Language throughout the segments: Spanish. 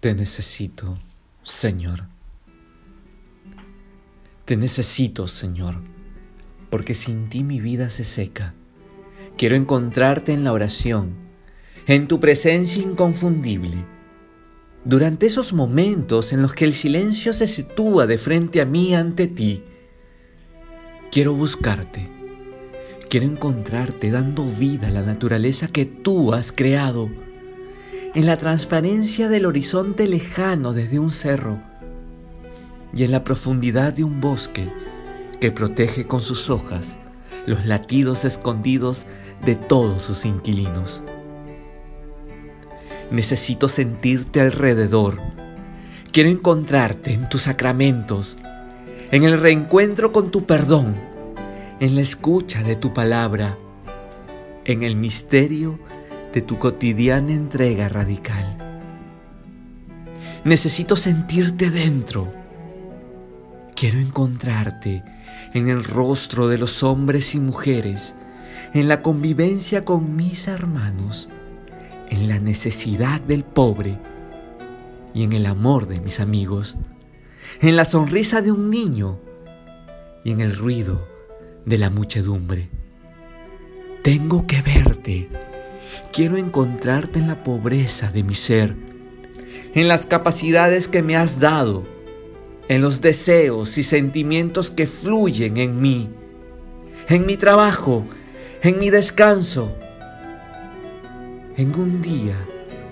Te necesito, Señor. Te necesito, Señor, porque sin ti mi vida se seca. Quiero encontrarte en la oración, en tu presencia inconfundible. Durante esos momentos en los que el silencio se sitúa de frente a mí ante ti, quiero buscarte. Quiero encontrarte dando vida a la naturaleza que tú has creado en la transparencia del horizonte lejano desde un cerro y en la profundidad de un bosque que protege con sus hojas los latidos escondidos de todos sus inquilinos. Necesito sentirte alrededor. Quiero encontrarte en tus sacramentos, en el reencuentro con tu perdón, en la escucha de tu palabra, en el misterio de tu cotidiana entrega radical. Necesito sentirte dentro. Quiero encontrarte en el rostro de los hombres y mujeres, en la convivencia con mis hermanos, en la necesidad del pobre y en el amor de mis amigos, en la sonrisa de un niño y en el ruido de la muchedumbre. Tengo que verte Quiero encontrarte en la pobreza de mi ser, en las capacidades que me has dado, en los deseos y sentimientos que fluyen en mí, en mi trabajo, en mi descanso, en un día,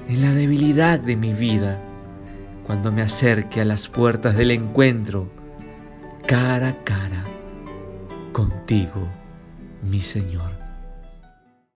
en la debilidad de mi vida, cuando me acerque a las puertas del encuentro, cara a cara, contigo, mi Señor.